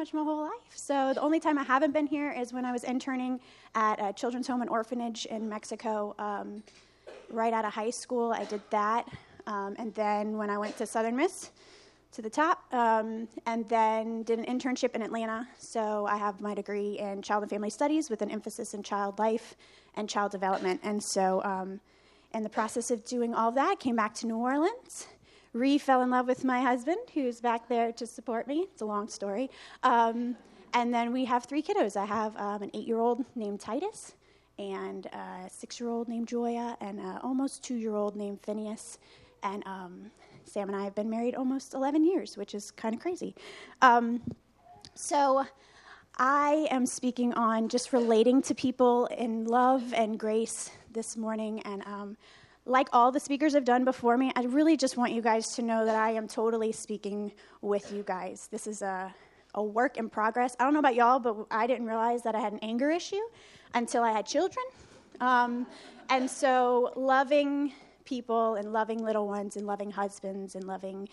much my whole life. So the only time I haven't been here is when I was interning at a children's home and orphanage in Mexico um, right out of high school. I did that. Um, and then when I went to Southern Miss, to the top, um, and then did an internship in Atlanta. So I have my degree in child and family studies with an emphasis in child life and child development. And so, um, in the process of doing all that, came back to New Orleans re fell in love with my husband, who's back there to support me. It's a long story. Um, and then we have three kiddos. I have um, an eight year old named Titus, and a six year old named Joya, and an almost two year old named Phineas. And um, Sam and I have been married almost 11 years, which is kind of crazy. Um, so, I am speaking on just relating to people in love and grace this morning, and um, like all the speakers have done before me, I really just want you guys to know that I am totally speaking with you guys. This is a, a work in progress. I don't know about y'all, but I didn't realize that I had an anger issue until I had children. Um, and so, loving people and loving little ones and loving husbands and loving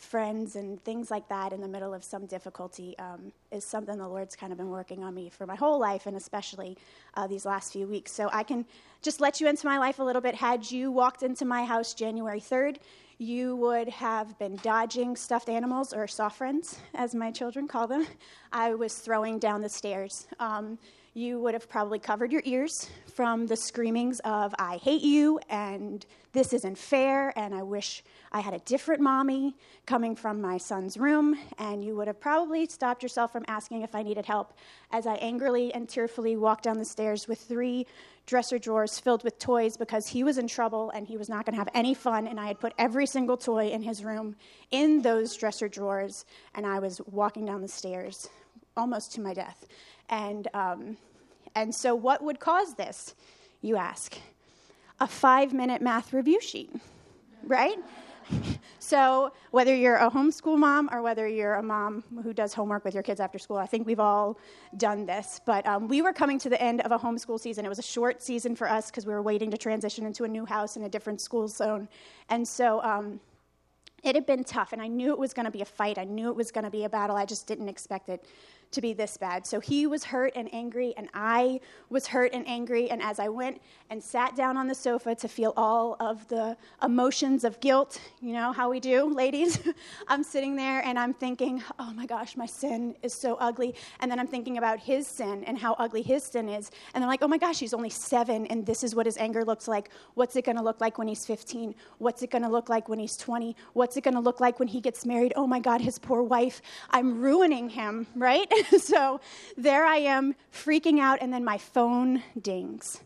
friends and things like that in the middle of some difficulty um, is something the Lord's kind of been working on me for my whole life and especially uh, these last few weeks. So I can just let you into my life a little bit. Had you walked into my house January 3rd, you would have been dodging stuffed animals or soft friends, as my children call them. I was throwing down the stairs. Um, you would have probably covered your ears from the screamings of, I hate you, and this isn't fair, and I wish I had a different mommy coming from my son's room. And you would have probably stopped yourself from asking if I needed help as I angrily and tearfully walked down the stairs with three dresser drawers filled with toys because he was in trouble and he was not going to have any fun. And I had put every single toy in his room in those dresser drawers, and I was walking down the stairs almost to my death. And, um, and so, what would cause this, you ask? A five minute math review sheet, right? so, whether you're a homeschool mom or whether you're a mom who does homework with your kids after school, I think we've all done this. But um, we were coming to the end of a homeschool season. It was a short season for us because we were waiting to transition into a new house in a different school zone. And so, um, it had been tough, and I knew it was going to be a fight. I knew it was going to be a battle. I just didn't expect it to be this bad. So he was hurt and angry, and I was hurt and angry. And as I went and sat down on the sofa to feel all of the emotions of guilt, you know how we do, ladies, I'm sitting there and I'm thinking, oh my gosh, my sin is so ugly. And then I'm thinking about his sin and how ugly his sin is. And I'm like, oh my gosh, he's only seven, and this is what his anger looks like. What's it going to look like when he's 15? What's it going to look like when he's 20? What's it going to look like when he gets married? Oh my God, his poor wife. I'm ruining him, right? so there I am freaking out, and then my phone dings.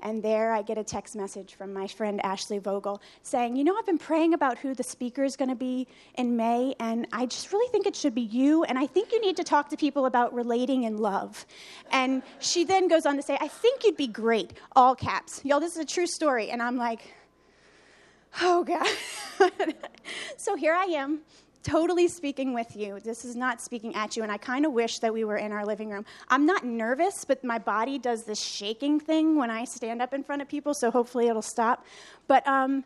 And there I get a text message from my friend Ashley Vogel saying, You know, I've been praying about who the speaker is going to be in May, and I just really think it should be you. And I think you need to talk to people about relating in love. And she then goes on to say, I think you'd be great, all caps. Y'all, this is a true story. And I'm like, Oh, God. so here I am totally speaking with you. This is not speaking at you. And I kind of wish that we were in our living room. I'm not nervous, but my body does this shaking thing when I stand up in front of people, so hopefully it'll stop. But um,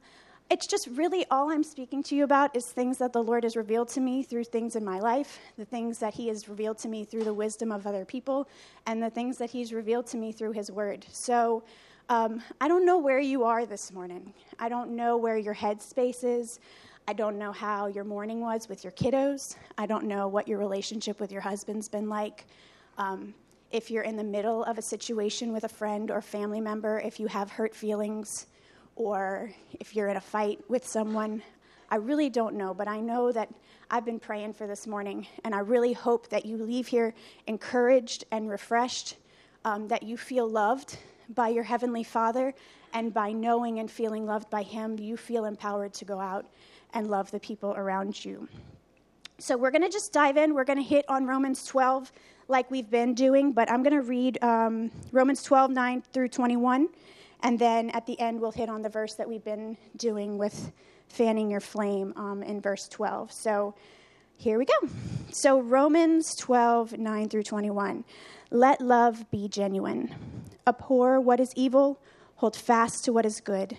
it's just really all I'm speaking to you about is things that the Lord has revealed to me through things in my life, the things that He has revealed to me through the wisdom of other people, and the things that He's revealed to me through His Word. So, um, I don't know where you are this morning. I don't know where your headspace is. I don't know how your morning was with your kiddos. I don't know what your relationship with your husband's been like. Um, if you're in the middle of a situation with a friend or family member, if you have hurt feelings, or if you're in a fight with someone, I really don't know, but I know that I've been praying for this morning, and I really hope that you leave here encouraged and refreshed, um, that you feel loved by your Heavenly Father, and by knowing and feeling loved by Him, you feel empowered to go out and love the people around you. So we're going to just dive in. We're going to hit on Romans 12 like we've been doing, but I'm going to read um, Romans 12, 9 through 21. And then at the end, we'll hit on the verse that we've been doing with fanning your flame um, in verse 12. So here we go. So, Romans 12, 9 through 21. Let love be genuine. Abhor what is evil, hold fast to what is good.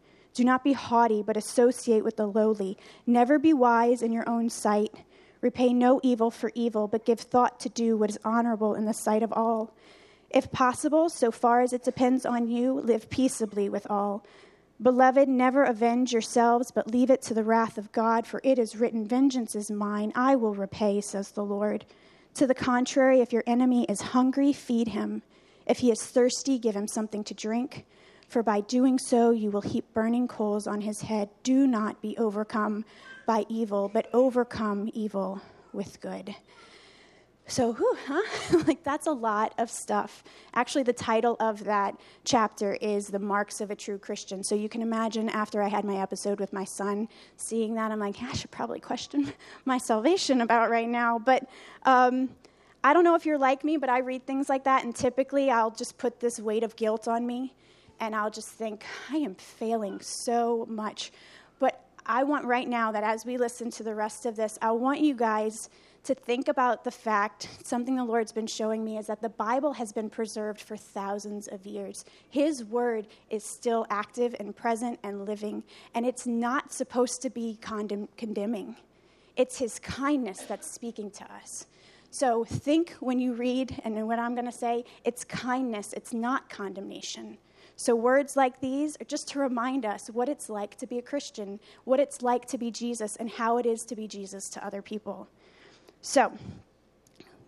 Do not be haughty, but associate with the lowly. Never be wise in your own sight. Repay no evil for evil, but give thought to do what is honorable in the sight of all. If possible, so far as it depends on you, live peaceably with all. Beloved, never avenge yourselves, but leave it to the wrath of God, for it is written, Vengeance is mine, I will repay, says the Lord. To the contrary, if your enemy is hungry, feed him. If he is thirsty, give him something to drink, for by doing so you will heap burning coals on his head. Do not be overcome by evil, but overcome evil with good. So, whew, huh? like that's a lot of stuff. Actually, the title of that chapter is The Marks of a True Christian. So, you can imagine after I had my episode with my son, seeing that, I'm like, I should probably question my salvation about right now. But um, I don't know if you're like me, but I read things like that, and typically I'll just put this weight of guilt on me, and I'll just think, I am failing so much. But I want right now that as we listen to the rest of this, I want you guys to think about the fact something the Lord's been showing me is that the Bible has been preserved for thousands of years. His word is still active and present and living, and it's not supposed to be condemn- condemning. It's His kindness that's speaking to us. So think when you read, and what I'm going to say, it's kindness, it's not condemnation. So, words like these are just to remind us what it's like to be a Christian, what it's like to be Jesus, and how it is to be Jesus to other people. So,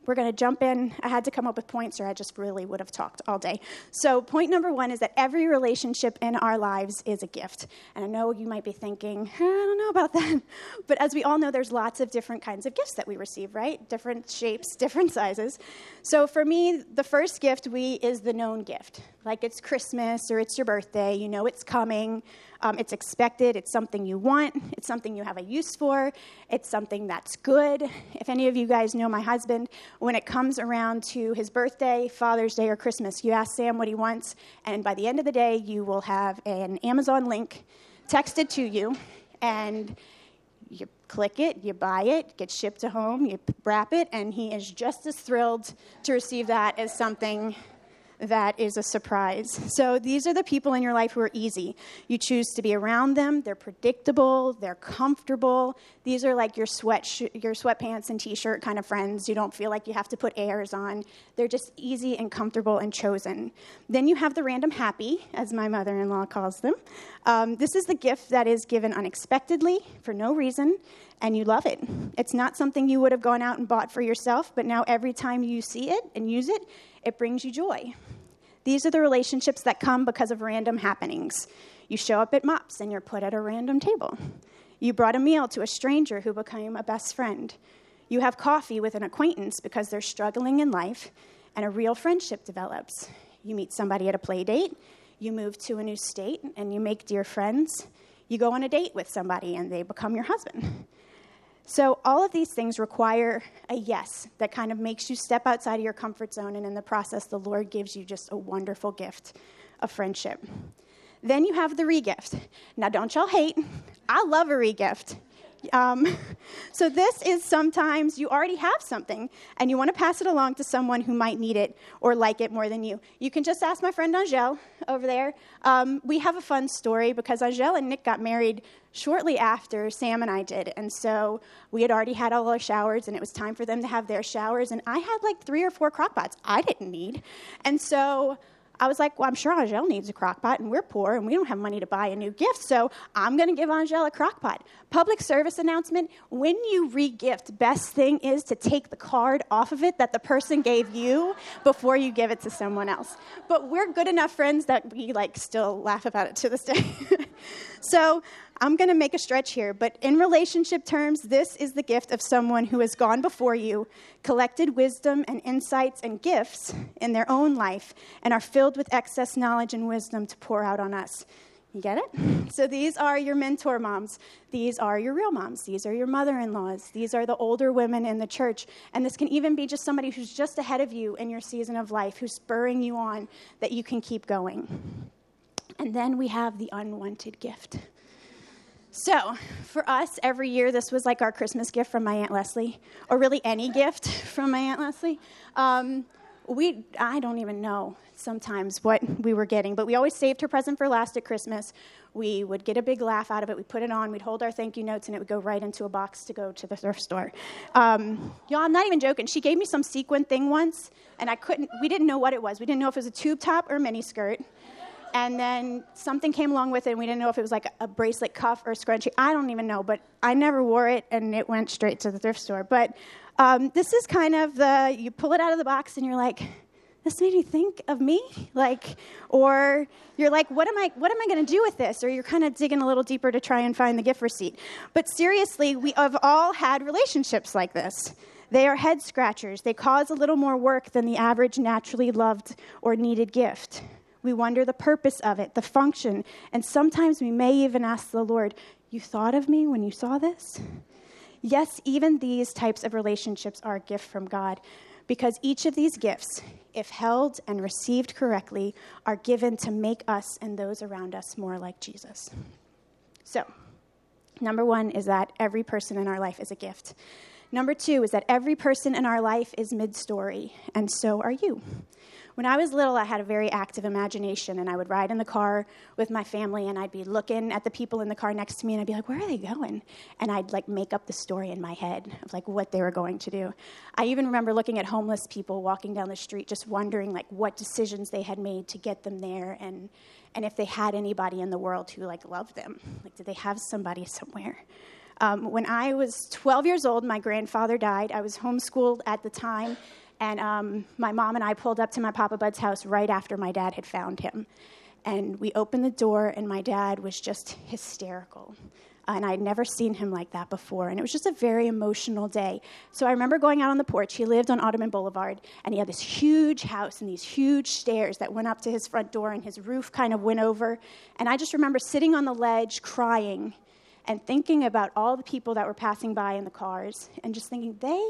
we're going to jump in. I had to come up with points, or I just really would have talked all day. So, point number one is that every relationship in our lives is a gift. And I know you might be thinking, I don't know about that. But as we all know, there's lots of different kinds of gifts that we receive, right? Different shapes, different sizes. So, for me, the first gift we is the known gift. Like it's Christmas or it's your birthday, you know it's coming. Um, it's expected. It's something you want. It's something you have a use for. It's something that's good. If any of you guys know my husband, when it comes around to his birthday, Father's Day, or Christmas, you ask Sam what he wants, and by the end of the day, you will have an Amazon link texted to you, and you click it, you buy it, get shipped to home, you wrap it, and he is just as thrilled to receive that as something that is a surprise. So these are the people in your life who are easy. You choose to be around them. They're predictable. They're comfortable. These are like your sweat sh- your sweatpants and t-shirt kind of friends. You don't feel like you have to put airs on. They're just easy and comfortable and chosen. Then you have the random happy, as my mother-in-law calls them. Um, this is the gift that is given unexpectedly for no reason and you love it. It's not something you would have gone out and bought for yourself, but now every time you see it and use it, it brings you joy. These are the relationships that come because of random happenings. You show up at MOPS and you're put at a random table. You brought a meal to a stranger who became a best friend. You have coffee with an acquaintance because they're struggling in life, and a real friendship develops. You meet somebody at a play date, you move to a new state, and you make dear friends. You go on a date with somebody, and they become your husband. So, all of these things require a yes that kind of makes you step outside of your comfort zone, and in the process, the Lord gives you just a wonderful gift of friendship. Then you have the regift. Now, don't y'all hate. I love a regift. Um, so, this is sometimes you already have something and you want to pass it along to someone who might need it or like it more than you. You can just ask my friend Angel over there. Um, we have a fun story because Angel and Nick got married shortly after Sam and I did. And so we had already had all our showers and it was time for them to have their showers. And I had like three or four crock pots I didn't need. And so I was like, well, I'm sure Angel needs a crock pot, and we're poor, and we don't have money to buy a new gift, so I'm going to give Angel a crock pot. Public service announcement when you re-gift, best thing is to take the card off of it that the person gave you before you give it to someone else. But we're good enough friends that we like still laugh about it to this day. so I'm going to make a stretch here, but in relationship terms, this is the gift of someone who has gone before you, collected wisdom and insights and gifts in their own life, and are filled with excess knowledge and wisdom to pour out on us. You get it? So these are your mentor moms. These are your real moms. These are your mother in laws. These are the older women in the church. And this can even be just somebody who's just ahead of you in your season of life, who's spurring you on that you can keep going. And then we have the unwanted gift. So, for us, every year, this was like our Christmas gift from my Aunt Leslie, or really any gift from my Aunt Leslie. Um, we, I don't even know sometimes what we were getting, but we always saved her present for last at Christmas. We would get a big laugh out of it. We'd put it on, we'd hold our thank you notes, and it would go right into a box to go to the thrift store. Um, y'all, I'm not even joking. She gave me some sequin thing once, and I couldn't, we didn't know what it was. We didn't know if it was a tube top or a mini skirt. And then something came along with it, and we didn't know if it was like a bracelet cuff or a scrunchie. I don't even know, but I never wore it, and it went straight to the thrift store. But um, this is kind of the you pull it out of the box, and you're like, this made me think of me? Like or you're like what am i what am i going to do with this? Or you're kind of digging a little deeper to try and find the gift receipt. But seriously we have all had relationships like this. They are head scratchers. They cause a little more work than the average naturally loved or needed gift we wonder the purpose of it the function and sometimes we may even ask the lord you thought of me when you saw this yes even these types of relationships are a gift from god because each of these gifts, if held and received correctly, are given to make us and those around us more like Jesus. So, number one is that every person in our life is a gift. Number two is that every person in our life is mid story, and so are you. When I was little, I had a very active imagination, and I would ride in the car with my family, and I'd be looking at the people in the car next to me, and I'd be like, "Where are they going?" And I'd like make up the story in my head of like what they were going to do. I even remember looking at homeless people walking down the street, just wondering like what decisions they had made to get them there, and and if they had anybody in the world who like loved them. Like, did they have somebody somewhere? Um, when I was 12 years old, my grandfather died. I was homeschooled at the time, and um, my mom and I pulled up to my Papa Bud's house right after my dad had found him. And we opened the door, and my dad was just hysterical. And I'd never seen him like that before. And it was just a very emotional day. So I remember going out on the porch. He lived on Ottoman Boulevard, and he had this huge house and these huge stairs that went up to his front door, and his roof kind of went over. And I just remember sitting on the ledge crying and thinking about all the people that were passing by in the cars and just thinking, they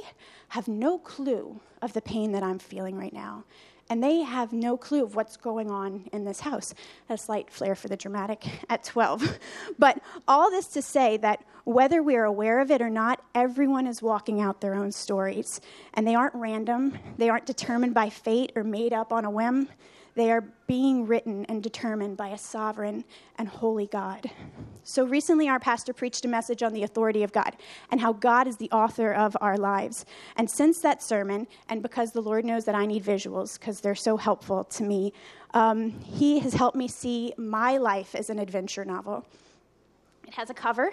have no clue of the pain that I'm feeling right now. And they have no clue of what's going on in this house. A slight flair for the dramatic at 12. but all this to say that whether we're aware of it or not, everyone is walking out their own stories. And they aren't random, they aren't determined by fate or made up on a whim. They are being written and determined by a sovereign and holy God. So recently, our pastor preached a message on the authority of God and how God is the author of our lives. And since that sermon, and because the Lord knows that I need visuals because they're so helpful to me, um, He has helped me see my life as an adventure novel. It has a cover.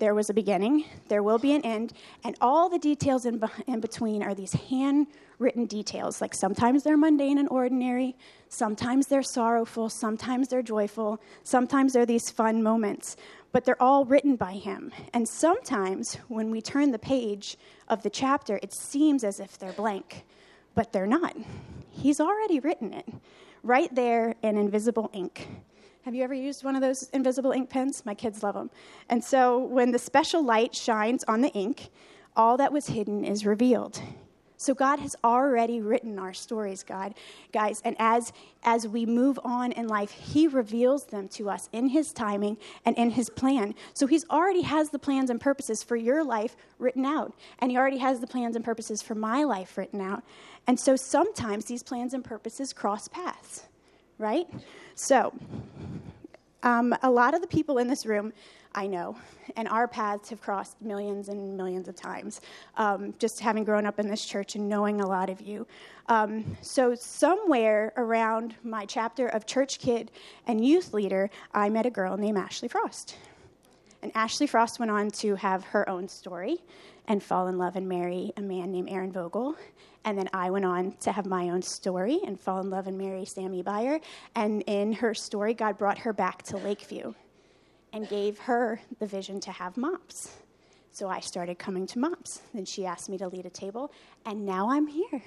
There was a beginning. There will be an end. And all the details in, in between are these handwritten details. Like sometimes they're mundane and ordinary, sometimes they're sorrowful, sometimes they're joyful, sometimes they're these fun moments. But they're all written by him. And sometimes when we turn the page of the chapter, it seems as if they're blank, but they're not. He's already written it right there in invisible ink. Have you ever used one of those invisible ink pens? My kids love them. And so when the special light shines on the ink, all that was hidden is revealed. So God has already written our stories, God, guys, and as as we move on in life, he reveals them to us in his timing and in his plan. So he's already has the plans and purposes for your life written out, and he already has the plans and purposes for my life written out. And so sometimes these plans and purposes cross paths, right? So, um, a lot of the people in this room I know, and our paths have crossed millions and millions of times, um, just having grown up in this church and knowing a lot of you. Um, so, somewhere around my chapter of church kid and youth leader, I met a girl named Ashley Frost. And Ashley Frost went on to have her own story and fall in love and marry a man named Aaron Vogel. And then I went on to have my own story and fall in love and marry Sammy Byer. And in her story, God brought her back to Lakeview and gave her the vision to have MOPS. So I started coming to MOPS. Then she asked me to lead a table, and now I'm here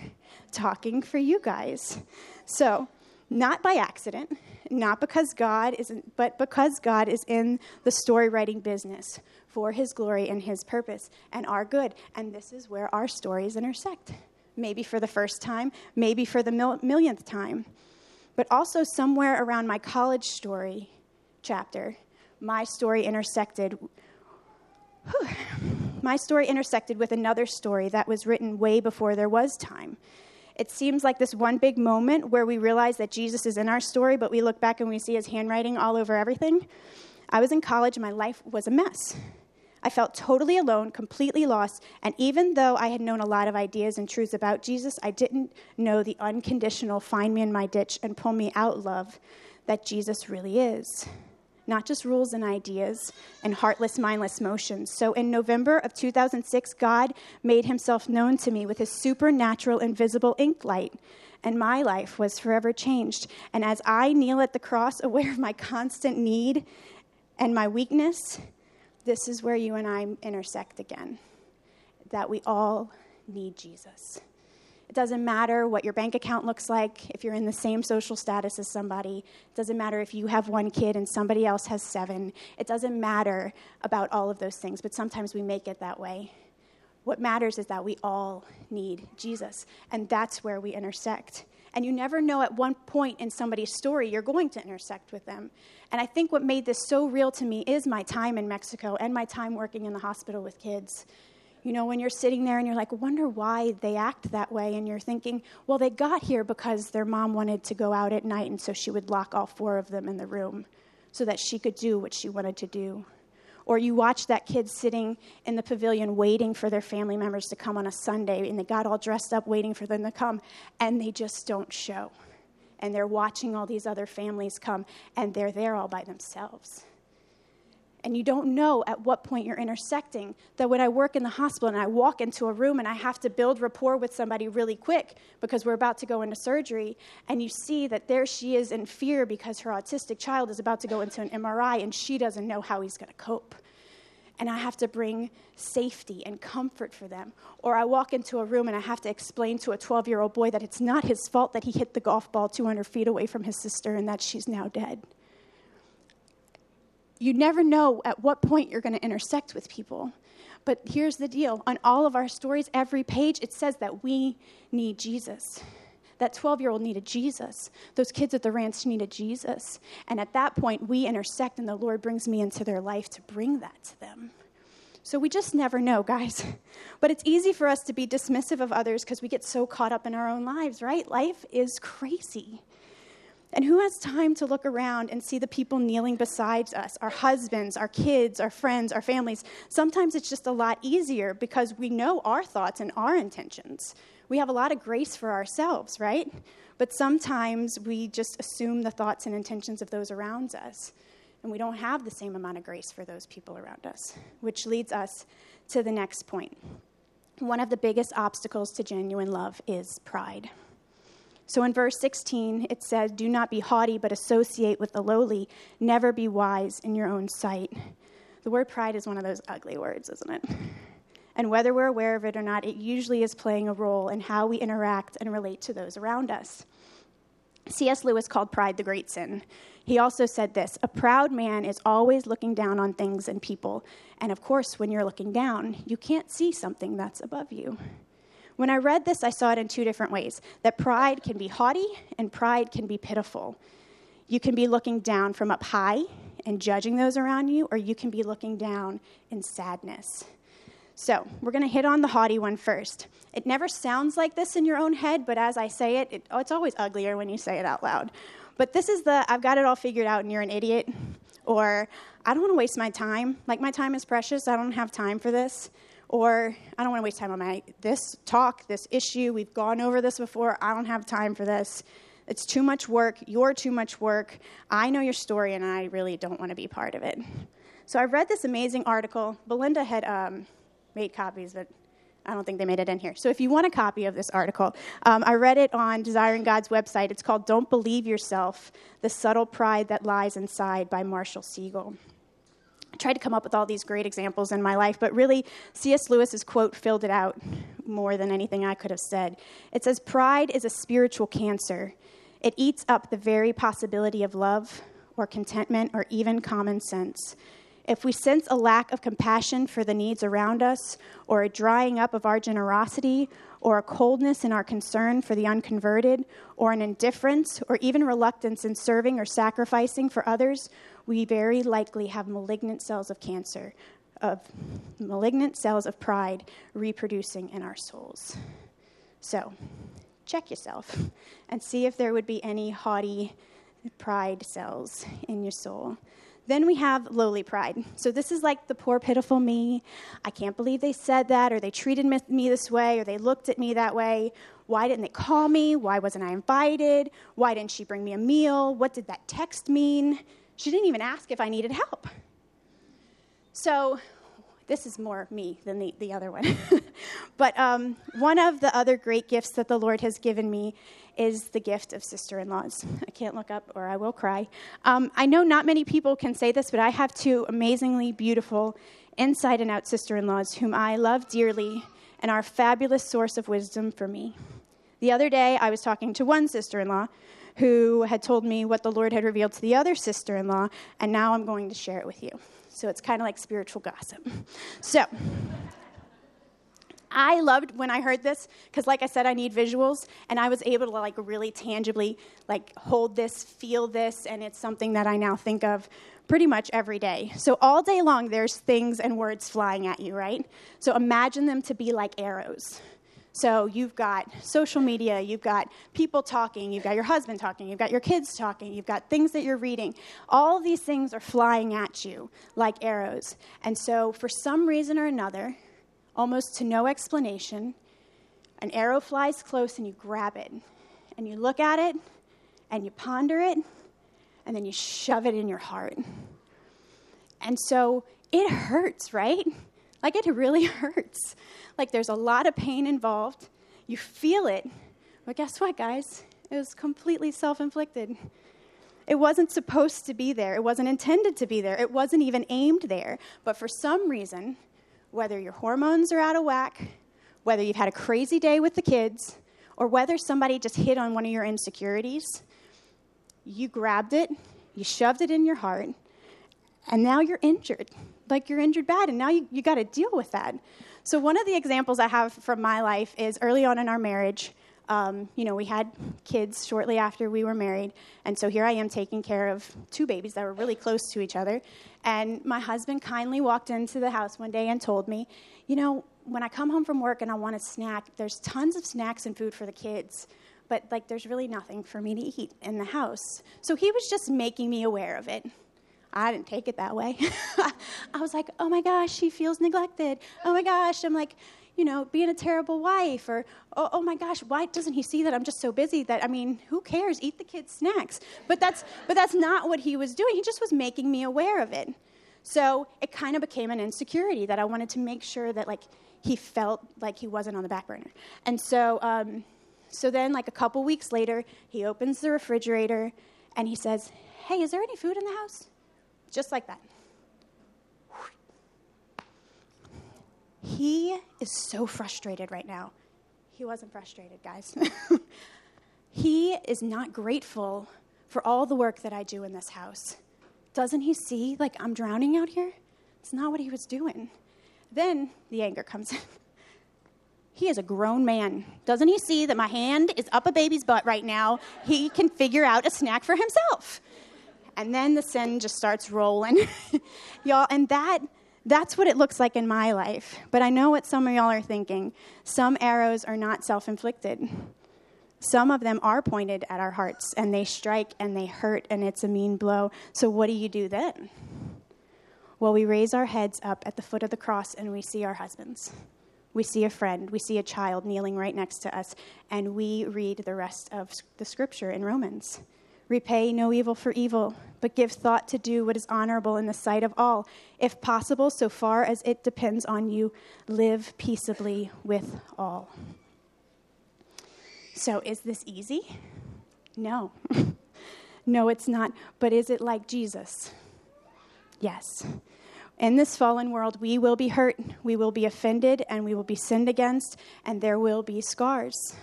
talking for you guys. So Not by accident, not because God isn't, but because God is in the story writing business for his glory and his purpose and our good. And this is where our stories intersect. Maybe for the first time, maybe for the mil- millionth time. But also, somewhere around my college story chapter, my story intersected. Whew, my story intersected with another story that was written way before there was time. It seems like this one big moment where we realize that Jesus is in our story, but we look back and we see his handwriting all over everything. I was in college, my life was a mess. I felt totally alone, completely lost, and even though I had known a lot of ideas and truths about Jesus, I didn't know the unconditional find me in my ditch and pull me out love that Jesus really is. Not just rules and ideas and heartless, mindless motions. So in November of 2006, God made himself known to me with his supernatural, invisible ink light and my life was forever changed. And as I kneel at the cross, aware of my constant need and my weakness, this is where you and I intersect again that we all need Jesus. It doesn't matter what your bank account looks like, if you're in the same social status as somebody. It doesn't matter if you have one kid and somebody else has seven. It doesn't matter about all of those things, but sometimes we make it that way. What matters is that we all need Jesus, and that's where we intersect. And you never know at one point in somebody's story you're going to intersect with them. And I think what made this so real to me is my time in Mexico and my time working in the hospital with kids. You know, when you're sitting there and you're like, wonder why they act that way, and you're thinking, well, they got here because their mom wanted to go out at night, and so she would lock all four of them in the room so that she could do what she wanted to do. Or you watch that kid sitting in the pavilion waiting for their family members to come on a Sunday, and they got all dressed up waiting for them to come, and they just don't show. And they're watching all these other families come, and they're there all by themselves. And you don't know at what point you're intersecting. That when I work in the hospital and I walk into a room and I have to build rapport with somebody really quick because we're about to go into surgery, and you see that there she is in fear because her autistic child is about to go into an MRI and she doesn't know how he's going to cope and I have to bring safety and comfort for them. Or I walk into a room and I have to explain to a 12 year old boy that it's not his fault that he hit the golf ball 200 feet away from his sister and that she's now dead. You never know at what point you're going to intersect with people. But here's the deal on all of our stories, every page, it says that we need Jesus. That 12 year old needed Jesus. Those kids at the ranch needed Jesus. And at that point, we intersect, and the Lord brings me into their life to bring that to them. So we just never know, guys. But it's easy for us to be dismissive of others because we get so caught up in our own lives, right? Life is crazy. And who has time to look around and see the people kneeling beside us, our husbands, our kids, our friends, our families? Sometimes it's just a lot easier because we know our thoughts and our intentions we have a lot of grace for ourselves, right? But sometimes we just assume the thoughts and intentions of those around us. And we don't have the same amount of grace for those people around us, which leads us to the next point. One of the biggest obstacles to genuine love is pride. So in verse 16, it says, Do not be haughty, but associate with the lowly. Never be wise in your own sight. The word pride is one of those ugly words, isn't it? And whether we're aware of it or not, it usually is playing a role in how we interact and relate to those around us. C.S. Lewis called pride the great sin. He also said this A proud man is always looking down on things and people. And of course, when you're looking down, you can't see something that's above you. When I read this, I saw it in two different ways that pride can be haughty and pride can be pitiful. You can be looking down from up high and judging those around you, or you can be looking down in sadness so, we're going to hit on the haughty one first. It never sounds like this in your own head, but as I say it, it oh, it's always uglier when you say it out loud. But this is the I've got it all figured out and you're an idiot, or I don't want to waste my time. Like, my time is precious, I don't have time for this. Or I don't want to waste time on my this talk, this issue. We've gone over this before. I don't have time for this. It's too much work. You're too much work. I know your story, and I really don't want to be part of it. So I read this amazing article. Belinda had um, made copies, but I don't think they made it in here. So if you want a copy of this article, um, I read it on Desiring God's website. It's called Don't Believe Yourself The Subtle Pride That Lies Inside by Marshall Segal. I tried to come up with all these great examples in my life, but really, C.S. Lewis's quote filled it out more than anything I could have said. It says, Pride is a spiritual cancer. It eats up the very possibility of love or contentment or even common sense. If we sense a lack of compassion for the needs around us, or a drying up of our generosity, or a coldness in our concern for the unconverted, or an indifference or even reluctance in serving or sacrificing for others, we very likely have malignant cells of cancer, of malignant cells of pride reproducing in our souls. So, check yourself and see if there would be any haughty pride cells in your soul. Then we have lowly pride. So this is like the poor, pitiful me. I can't believe they said that, or they treated me this way, or they looked at me that way. Why didn't they call me? Why wasn't I invited? Why didn't she bring me a meal? What did that text mean? She didn't even ask if I needed help. So this is more me than the, the other one. but um, one of the other great gifts that the Lord has given me is the gift of sister in laws. I can't look up or I will cry. Um, I know not many people can say this, but I have two amazingly beautiful, inside and out sister in laws whom I love dearly and are a fabulous source of wisdom for me. The other day, I was talking to one sister in law who had told me what the Lord had revealed to the other sister in law, and now I'm going to share it with you. So it's kind of like spiritual gossip. So, I loved when I heard this because, like I said, I need visuals, and I was able to like really tangibly like hold this, feel this, and it's something that I now think of pretty much every day. So all day long, there's things and words flying at you, right? So imagine them to be like arrows. So you've got social media, you've got people talking, you've got your husband talking, you've got your kids talking, you've got things that you're reading. All these things are flying at you like arrows. And so, for some reason or another, almost to no explanation, an arrow flies close and you grab it. And you look at it and you ponder it and then you shove it in your heart. And so it hurts, right? Like it really hurts. Like there's a lot of pain involved. You feel it. But guess what, guys? It was completely self inflicted. It wasn't supposed to be there. It wasn't intended to be there. It wasn't even aimed there. But for some reason, whether your hormones are out of whack, whether you've had a crazy day with the kids, or whether somebody just hit on one of your insecurities, you grabbed it, you shoved it in your heart, and now you're injured. Like you're injured bad, and now you, you got to deal with that. So, one of the examples I have from my life is early on in our marriage. Um, you know, we had kids shortly after we were married, and so here I am taking care of two babies that were really close to each other. And my husband kindly walked into the house one day and told me, You know, when I come home from work and I want a snack, there's tons of snacks and food for the kids, but like there's really nothing for me to eat in the house. So he was just making me aware of it. I didn't take it that way. I was like, oh my gosh, she feels neglected. Oh my gosh, I'm like, you know, being a terrible wife, or oh, oh, my gosh, why doesn't he see that I'm just so busy that I mean, who cares? Eat the kids' snacks. But that's but that's not what he was doing. He just was making me aware of it. So it kind of became an insecurity that I wanted to make sure that like he felt like he wasn't on the back burner. And so um, so then like a couple weeks later, he opens the refrigerator and he says, "Hey, is there any food in the house?" Just like that. He is so frustrated right now. He wasn't frustrated, guys. he is not grateful for all the work that I do in this house. Doesn't he see, like, I'm drowning out here? It's not what he was doing. Then the anger comes in. He is a grown man. Doesn't he see that my hand is up a baby's butt right now? He can figure out a snack for himself and then the sin just starts rolling. y'all, and that that's what it looks like in my life. But I know what some of y'all are thinking. Some arrows are not self-inflicted. Some of them are pointed at our hearts and they strike and they hurt and it's a mean blow. So what do you do then? Well, we raise our heads up at the foot of the cross and we see our husbands. We see a friend, we see a child kneeling right next to us, and we read the rest of the scripture in Romans. Repay no evil for evil, but give thought to do what is honorable in the sight of all. If possible, so far as it depends on you, live peaceably with all. So, is this easy? No. no, it's not. But is it like Jesus? Yes. In this fallen world, we will be hurt, we will be offended, and we will be sinned against, and there will be scars.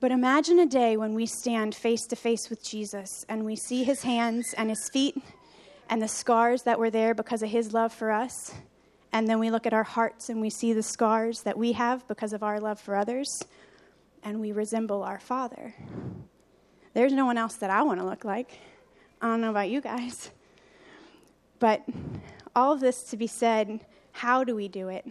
But imagine a day when we stand face to face with Jesus and we see his hands and his feet and the scars that were there because of his love for us. And then we look at our hearts and we see the scars that we have because of our love for others. And we resemble our Father. There's no one else that I want to look like. I don't know about you guys. But all of this to be said, how do we do it?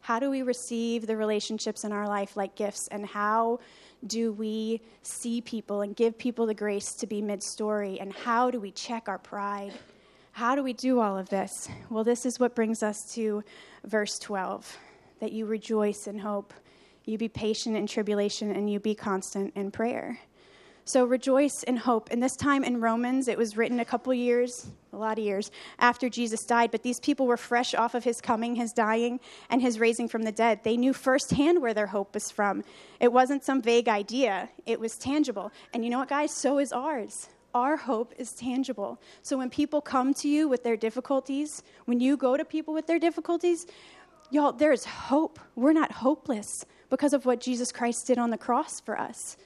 How do we receive the relationships in our life like gifts? And how do we see people and give people the grace to be mid story? And how do we check our pride? How do we do all of this? Well, this is what brings us to verse 12 that you rejoice in hope, you be patient in tribulation, and you be constant in prayer. So rejoice in hope. And this time in Romans, it was written a couple years, a lot of years, after Jesus died. But these people were fresh off of his coming, his dying, and his raising from the dead. They knew firsthand where their hope was from. It wasn't some vague idea, it was tangible. And you know what, guys? So is ours. Our hope is tangible. So when people come to you with their difficulties, when you go to people with their difficulties, y'all, there's hope. We're not hopeless because of what Jesus Christ did on the cross for us.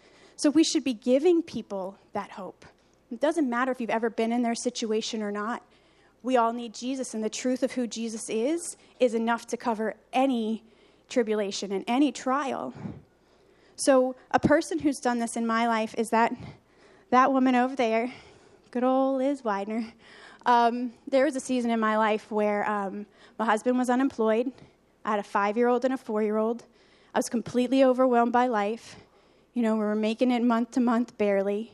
So we should be giving people that hope. It doesn't matter if you've ever been in their situation or not. We all need Jesus, and the truth of who Jesus is is enough to cover any tribulation and any trial. So, a person who's done this in my life is that that woman over there, good old Liz Widener. Um, there was a season in my life where um, my husband was unemployed. I had a five year old and a four year old. I was completely overwhelmed by life. You know, we were making it month to month barely,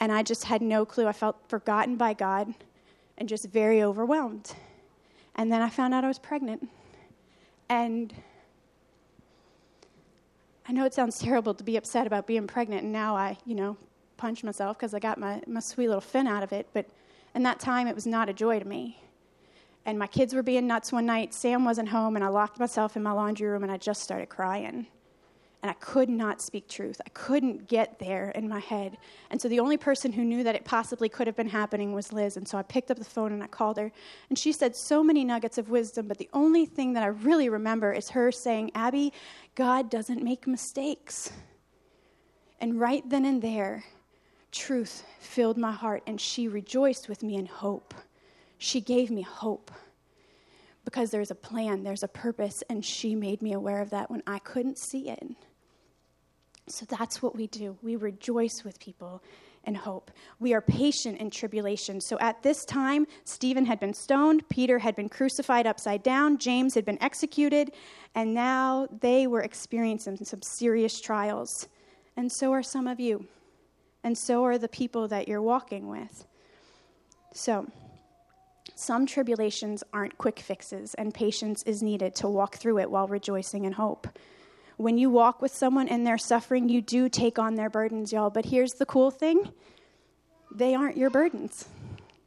and I just had no clue. I felt forgotten by God and just very overwhelmed. And then I found out I was pregnant. And I know it sounds terrible to be upset about being pregnant, and now I, you know, punch myself because I got my, my sweet little fin out of it. But in that time, it was not a joy to me. And my kids were being nuts one night. Sam wasn't home, and I locked myself in my laundry room and I just started crying and I could not speak truth. I couldn't get there in my head. And so the only person who knew that it possibly could have been happening was Liz. And so I picked up the phone and I called her. And she said so many nuggets of wisdom, but the only thing that I really remember is her saying, Abby, God doesn't make mistakes. And right then and there, truth filled my heart, and she rejoiced with me in hope. She gave me hope because there's a plan, there's a purpose, and she made me aware of that when I couldn't see it. So that's what we do. We rejoice with people and hope. We are patient in tribulation. So at this time, Stephen had been stoned, Peter had been crucified upside down, James had been executed, and now they were experiencing some serious trials. And so are some of you, and so are the people that you're walking with. So, some tribulations aren't quick fixes, and patience is needed to walk through it while rejoicing in hope when you walk with someone in their suffering, you do take on their burdens, y'all. But here's the cool thing they aren't your burdens,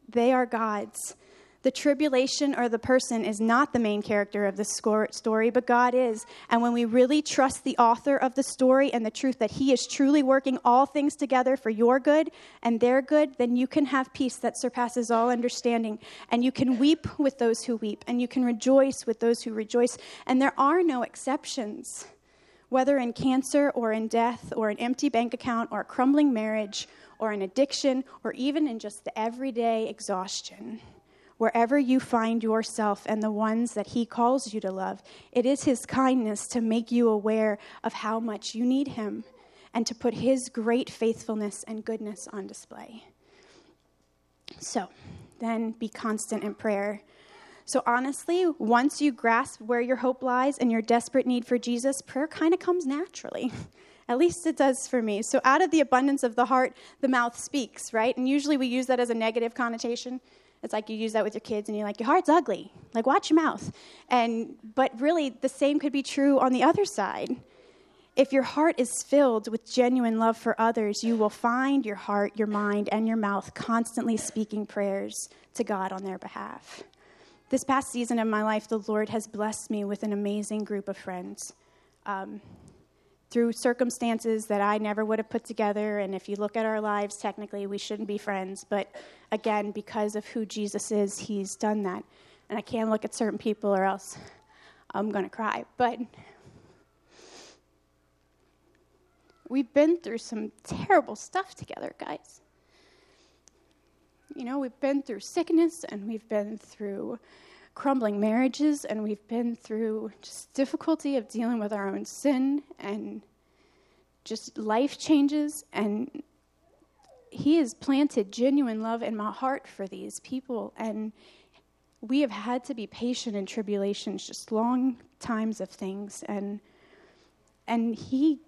they are God's. The tribulation or the person is not the main character of the story, but God is. And when we really trust the author of the story and the truth that He is truly working all things together for your good and their good, then you can have peace that surpasses all understanding. And you can weep with those who weep, and you can rejoice with those who rejoice. And there are no exceptions whether in cancer or in death or an empty bank account or a crumbling marriage or an addiction or even in just the everyday exhaustion. Wherever you find yourself and the ones that He calls you to love, it is His kindness to make you aware of how much you need Him and to put His great faithfulness and goodness on display. So, then be constant in prayer so, honestly, once you grasp where your hope lies and your desperate need for Jesus, prayer kind of comes naturally. At least it does for me. So, out of the abundance of the heart, the mouth speaks, right? And usually we use that as a negative connotation. It's like you use that with your kids and you're like, your heart's ugly. Like, watch your mouth. And, but really, the same could be true on the other side. If your heart is filled with genuine love for others, you will find your heart, your mind, and your mouth constantly speaking prayers to God on their behalf. This past season of my life, the Lord has blessed me with an amazing group of friends. Um, through circumstances that I never would have put together. And if you look at our lives, technically, we shouldn't be friends. But again, because of who Jesus is, He's done that. And I can't look at certain people or else I'm going to cry. But we've been through some terrible stuff together, guys. You know, we've been through sickness and we've been through crumbling marriages and we've been through just difficulty of dealing with our own sin and just life changes. And he has planted genuine love in my heart for these people. And we have had to be patient in tribulations just long times of things. And and he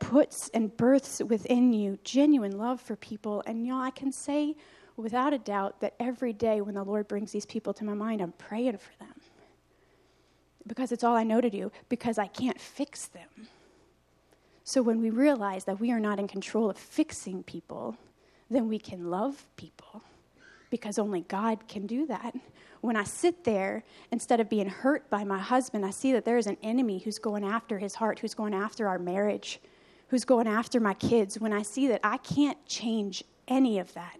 puts and births within you genuine love for people. And you know i can say without a doubt that every day when the lord brings these people to my mind i'm praying for them. Because it's all i know to do because i can't fix them. So when we realize that we are not in control of fixing people then we can love people. Because only god can do that. When I sit there, instead of being hurt by my husband, I see that there is an enemy who's going after his heart, who's going after our marriage, who's going after my kids. When I see that I can't change any of that,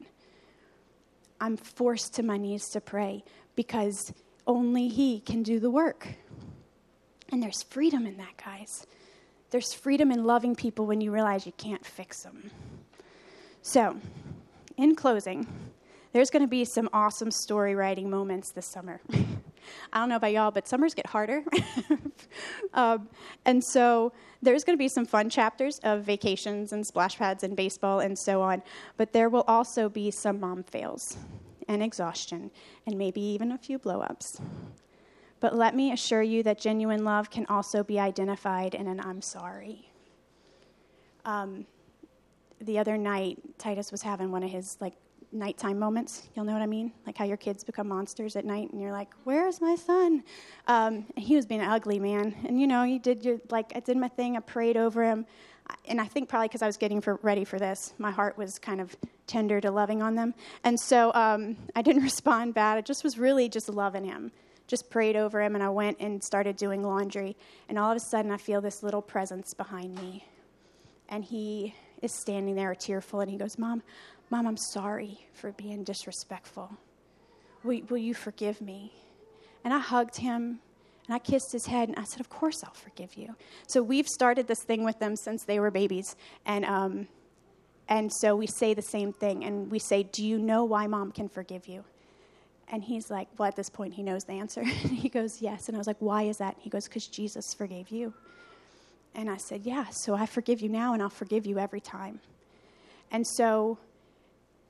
I'm forced to my knees to pray because only He can do the work. And there's freedom in that, guys. There's freedom in loving people when you realize you can't fix them. So, in closing, there's going to be some awesome story writing moments this summer. I don't know about y'all, but summers get harder. um, and so there's going to be some fun chapters of vacations and splash pads and baseball and so on. But there will also be some mom fails and exhaustion and maybe even a few blowups. But let me assure you that genuine love can also be identified in an I'm sorry. Um, the other night, Titus was having one of his like nighttime moments. You'll know what I mean? Like how your kids become monsters at night and you're like, where's my son? Um, and he was being an ugly, man. And you know, you did your, like, I did my thing, I prayed over him. And I think probably because I was getting for, ready for this, my heart was kind of tender to loving on them. And so um, I didn't respond bad. I just was really just loving him. Just prayed over him, and I went and started doing laundry. And all of a sudden, I feel this little presence behind me. And he is standing there tearful, and he goes, Mom, Mom, I'm sorry for being disrespectful. Will, will you forgive me? And I hugged him and I kissed his head and I said, Of course I'll forgive you. So we've started this thing with them since they were babies. And, um, and so we say the same thing and we say, Do you know why mom can forgive you? And he's like, Well, at this point, he knows the answer. he goes, Yes. And I was like, Why is that? He goes, Because Jesus forgave you. And I said, Yeah, so I forgive you now and I'll forgive you every time. And so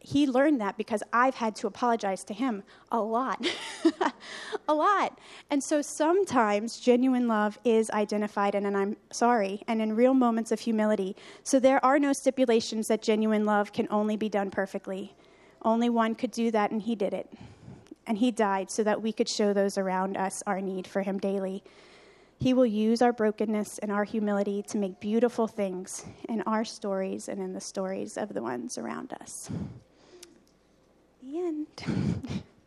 he learned that because I've had to apologize to him a lot. a lot. And so sometimes genuine love is identified in an I'm sorry and in real moments of humility. So there are no stipulations that genuine love can only be done perfectly. Only one could do that, and he did it. And he died so that we could show those around us our need for him daily. He will use our brokenness and our humility to make beautiful things in our stories and in the stories of the ones around us. The end.